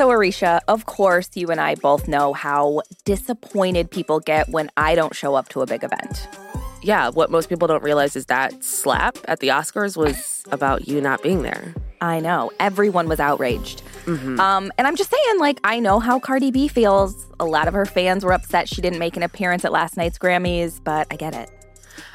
So, Aricia, of course, you and I both know how disappointed people get when I don't show up to a big event. Yeah, what most people don't realize is that slap at the Oscars was about you not being there. I know. Everyone was outraged. Mm-hmm. Um, and I'm just saying, like, I know how Cardi B feels. A lot of her fans were upset she didn't make an appearance at last night's Grammys, but I get it.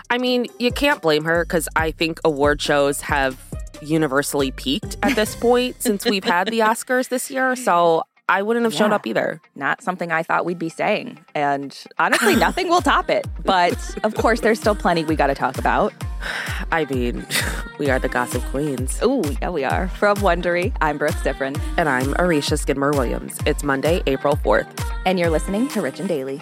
I mean, you can't blame her because I think award shows have universally peaked at this point since we've had the Oscars this year. So I wouldn't have yeah. showed up either. Not something I thought we'd be saying. And honestly, nothing will top it. But of course, there's still plenty we got to talk about. I mean, we are the Gossip Queens. Oh, yeah, we are. From Wondery, I'm Brooke Siffrinn. And I'm Aricia Skidmore Williams. It's Monday, April 4th. And you're listening to Rich and Daily.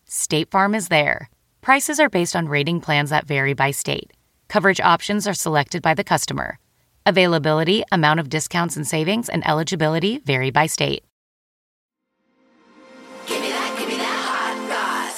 State Farm is there. Prices are based on rating plans that vary by state. Coverage options are selected by the customer. Availability, amount of discounts and savings, and eligibility vary by state. Give me that, give me that hot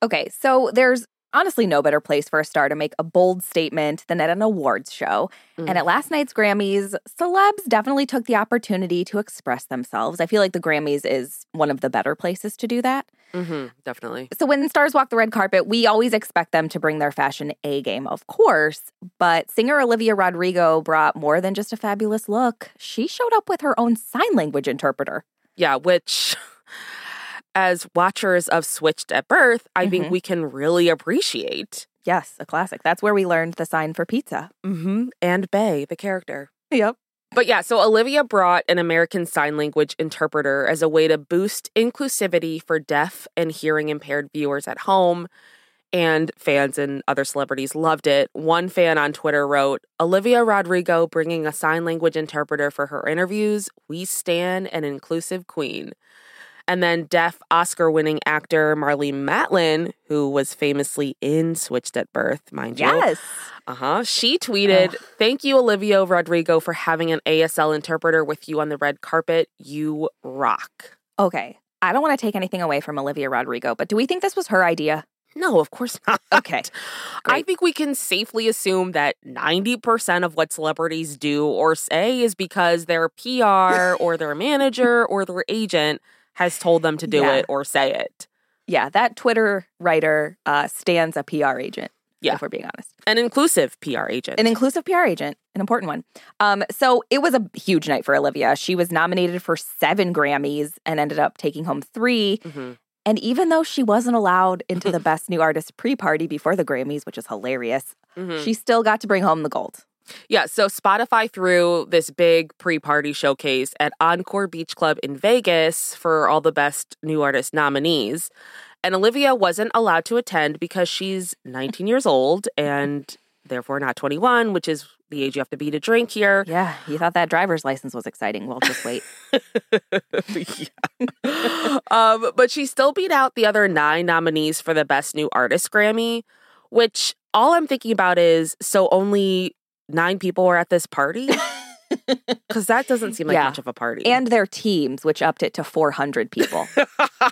Okay, so there's honestly no better place for a star to make a bold statement than at an awards show. Mm. And at last night's Grammys, celebs definitely took the opportunity to express themselves. I feel like the Grammys is one of the better places to do that. Mm-hmm, definitely. So when stars walk the red carpet, we always expect them to bring their fashion A game, of course. But singer Olivia Rodrigo brought more than just a fabulous look. She showed up with her own sign language interpreter. Yeah, which as watchers of Switched at Birth, I mm-hmm. think we can really appreciate. Yes, a classic. That's where we learned the sign for pizza. Mm-hmm. And Bay, the character. Yep. But yeah, so Olivia brought an American Sign Language interpreter as a way to boost inclusivity for deaf and hearing impaired viewers at home. And fans and other celebrities loved it. One fan on Twitter wrote Olivia Rodrigo bringing a sign language interpreter for her interviews. We stand an inclusive queen. And then deaf Oscar winning actor Marlee Matlin, who was famously in Switched at Birth, mind you. Yes. Uh huh. She tweeted, Ugh. Thank you, Olivia Rodrigo, for having an ASL interpreter with you on the red carpet. You rock. Okay. I don't want to take anything away from Olivia Rodrigo, but do we think this was her idea? No, of course not. Okay. Great. I think we can safely assume that 90% of what celebrities do or say is because their PR or their manager or their agent has told them to do yeah. it or say it. Yeah, that Twitter writer uh, stands a PR agent. Yeah. If we're being honest. An inclusive PR agent. An inclusive PR agent, an important one. Um, so it was a huge night for Olivia. She was nominated for seven Grammys and ended up taking home 3 mm-hmm. And even though she wasn't allowed into the Best New Artist pre party before the Grammys, which is hilarious, Mhm. she still got to bring home the gold. Yeah, so Spotify threw this big pre party showcase at Encore Beach Club in Vegas for all the best new artist nominees. And Olivia wasn't allowed to attend because she's 19 years old and therefore not 21, which is the age you have to be to drink here. Yeah, you thought that driver's license was exciting. Well, just wait. Yeah. um, but she still beat out the other nine nominees for the Best New Artist Grammy, which all I'm thinking about is so only nine people were at this party? Because that doesn't seem like Yeah. much of a party. and their teams, which upped it to 400 people.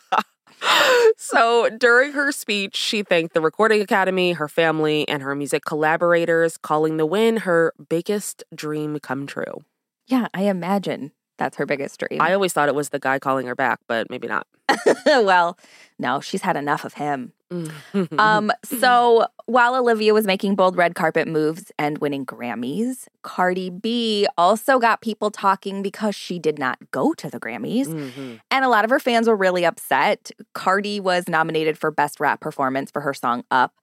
so during her speech, she thanked the Recording Academy, her family, and her music collaborators, calling the win her biggest dream come true. yeah, I imagine that's her biggest dream. I always thought it was the guy calling her back, but maybe not. well, no, she's had enough of him. Mm-hmm. Um, so while Olivia was making bold red carpet moves and winning Grammys, Cardi B also got people talking because she did not go to the Grammys. Mhm. And a lot of her fans were really upset. Cardi was nominated for Best Rap Performance for her song Up,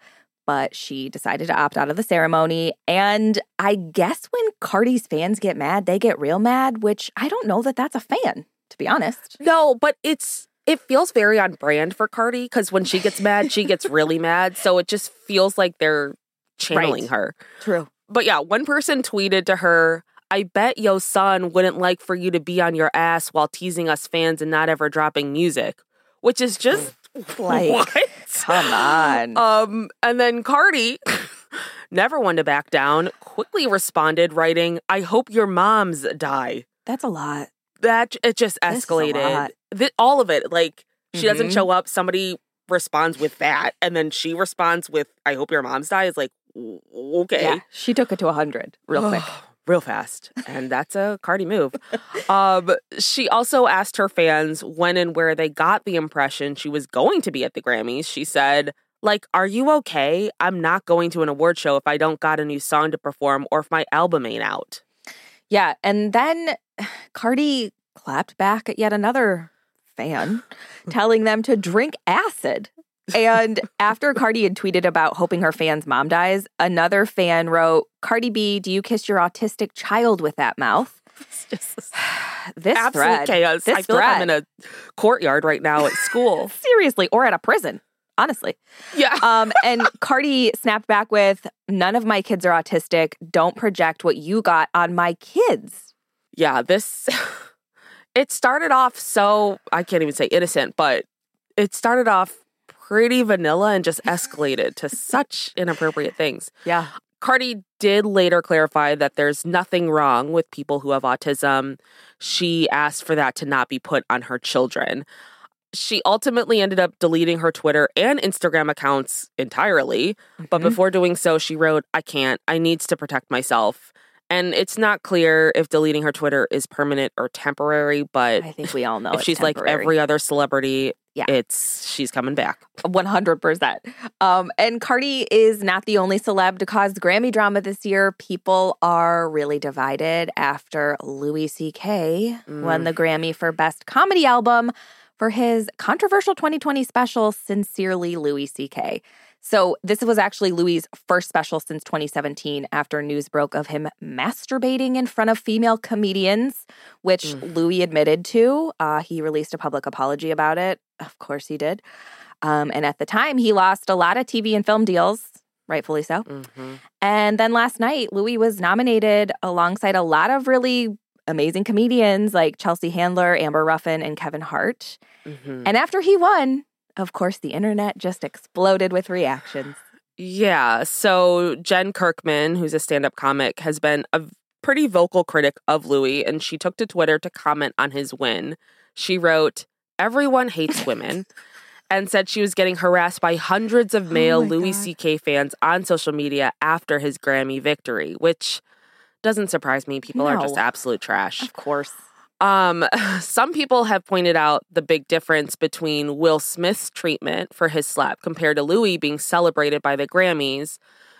but she decided to opt out of the ceremony. And I guess when Cardi's fans get mad, they get real mad, which I don't know that that's a fan, to be honest. No, but it's it feels very on brand for Cardi because when she gets mad, she gets really mad. So it just feels like they're channeling Right. her. True. But yeah, one person tweeted to her, I bet yo son wouldn't like for you to be on your ass while teasing us fans and not ever dropping music. Which is just Like, what? Come on. Um, and then Cardi, never one to back down, quickly responded, writing, I hope your moms die. that's a lot. That it just This is a escalated. All of it. Like she doesn't Mhm. show up, somebody responds with that, and then she responds with, I hope your mom's die. Is like, okay. Yeah, she took it to 100 real quick. Real fast. And that's a Cardi move. um, she also asked her fans when and where they got the impression she was going to be at the Grammys. She said, like, are you okay? I'm not going to an award show if I don't got a new song to perform or if my album ain't out. Yeah, and then Cardi clapped back at yet another fan, telling them to drink acid. And after Cardi had tweeted about hoping her fan's mom dies, another fan wrote, Cardi B, do you kiss your autistic child with that mouth? It's just This absolute thread, chaos. This I feel like I'm in a courtyard right now at school. seriously, or at a prison, honestly. yeah. Um, and Cardi snapped back with, None of my kids are autistic. Don't project what you got on my kids. yeah, this it started off so I can't even say innocent, but it started off pretty vanilla and just escalated to such inappropriate things. Yeah. Cardi did later clarify that there's nothing wrong with people who have autism. She asked for that to not be put on her children. She ultimately ended up deleting her Twitter and Instagram accounts entirely. But Mhm. before doing so, she wrote, I can't. I needs to protect myself. And it's not clear if deleting her Twitter is permanent or temporary, but I think we all know if she's like every other celebrity, Yeah. it's she's coming back. 100%. Um, and Cardi is not the only celeb to cause Grammy drama this year. People are really divided after Louis C.K. won Mm. the Grammy for Best Comedy Album for his controversial 2020 special, Sincerely Louis C.K. So, this was actually Louis' first special since 2017 after news broke of him masturbating in front of female comedians, which Mm. Louis admitted to. Uh, he released a public apology about it. Of course, he did. Um, and at the time, he lost a lot of TV and film deals, rightfully so. Mhm. And then last night, Louis was nominated alongside a lot of really amazing comedians like Chelsea Handler, Amber Ruffin, and Kevin Hart. Mhm. And after he won, of course, the internet just exploded with reactions. Yeah. So Jen Kirkman, who's a stand up comic, has been a pretty vocal critic of Louis, and she took to Twitter to comment on his win. She wrote, Everyone hates women. And said she was getting harassed by hundreds of oh male Oh Louis God. C.K. fans on social media after his Grammy victory, which doesn't surprise me. People are just absolute trash. Of course. Um, some people have pointed out the big difference between Will Smith's treatment for his slap compared to Louis being celebrated by the Grammys.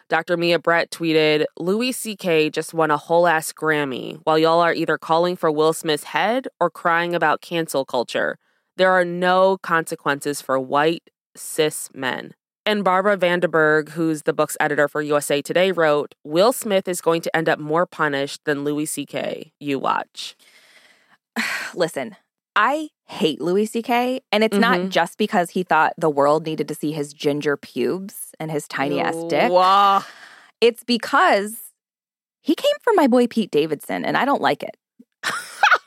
Dr. Mia Brett tweeted, Louis C.K. just won a whole ass Grammy while y'all are either calling for Will Smith's head or crying about cancel culture. There are no consequences for white cis men. And Barbara VanDenburgh, who's the book's editor for USA Today, wrote Will Smith is going to end up more punished than Louis C.K. You watch. Listen, I hate Louis C.K., and it's not Mhm. just because he thought the world needed to see his ginger pubes and his tiny ass dick. Wow. It's because he came from my boy Pete Davidson, and I don't like it.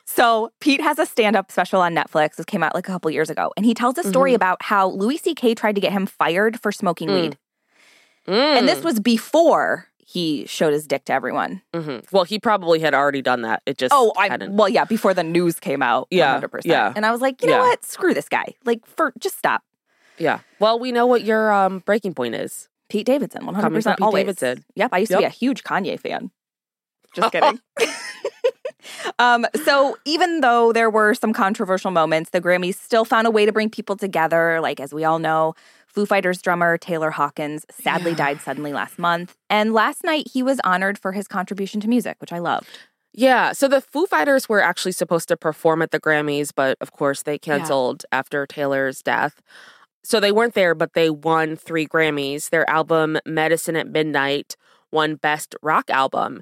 so Pete has a stand-up special on Netflix. This came out like a couple years ago, and he tells a story Mhm. about how Louis C.K. tried to get him fired for smoking Mm. weed, and this Mm. was before he showed his dick to everyone. Mhm. Well, he probably had already done that. It just Oh, I hadn't. well, yeah, before the news came out. Yeah, 100%. yeah. And I was like, you know Yeah. what? Screw this guy. Like, for just stop. Yeah. Well, we know what your um, breaking point is. Pete Davidson, 100% Pete always. Davidson. Yep, I used to be a huge Kanye fan. Just kidding. um, so even though there were some controversial moments, the Grammys still found a way to bring people together. Like, as we all know, Foo Fighters drummer Taylor Hawkins sadly Yeah. died suddenly last month. And last night he was honored for his contribution to music, which I loved. Yeah. So the Foo Fighters were actually supposed to perform at the Grammys, but of course they canceled after Taylor's death. So they weren't there, but they won three Grammys. Their album, Medicine at Midnight, won Best Rock Album.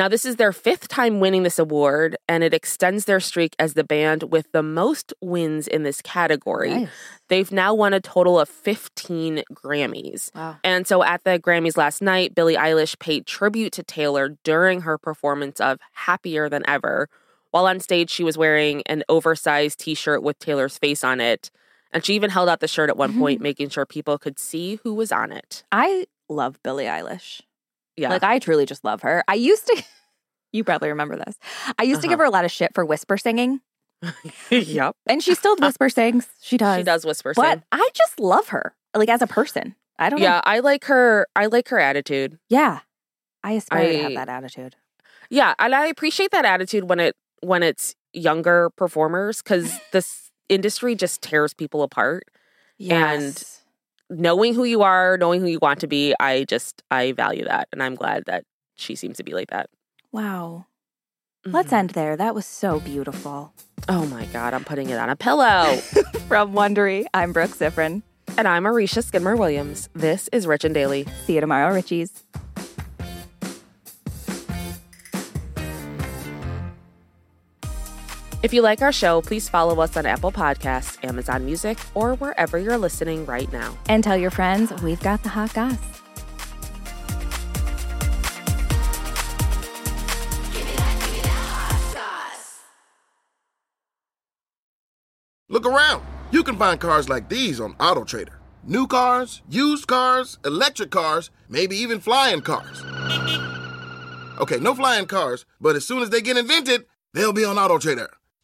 Now, this is their fifth time winning this award, and it extends their streak as the band with the most wins in this category. They've now won a total of 15 Grammys. Wow. And so at the Grammys last night, Billie Eilish paid tribute to Taylor during her performance of Happier Than Ever. While on stage, she was wearing an oversized t shirt with Taylor's face on it. And she even held out the shirt at one mm-hmm. point, making sure people could see who was on it. I love Billie Eilish. Yeah. Like I truly just love her. I used to you probably remember this. I used to Uh-huh. give her a lot of shit for whisper singing. yep. And she still whisper sings. She does. She does whisper But sing. I just love her. Like as a person. I don't know. Yeah, I like her. I like her attitude. Yeah. I aspire to have that attitude. Yeah, and I appreciate that attitude when it when it's younger performers because this industry just tears people apart. And- knowing who you are, knowing who you want to be, I just I value that, and I'm glad that she seems to be like that. wow. Let's Mhm. end there. That was so beautiful. Oh my god, I'm putting it on a pillow. From Wondery, I'm Brooke Siffrinn. and I'm Aricia Skidmore Williams. This is Rich and Daily. See you tomorrow, Richies. If you like our show, please follow us on Apple Podcasts, Amazon Music, or wherever you're listening right now. And tell your friends we've got the hot goss. Give me that, give me that hot sauce. Look around. You can find cars like these on AutoTrader. New cars, used cars, electric cars, maybe even flying cars. Okay, no flying cars, but as soon as they get invented, they'll be on AutoTrader.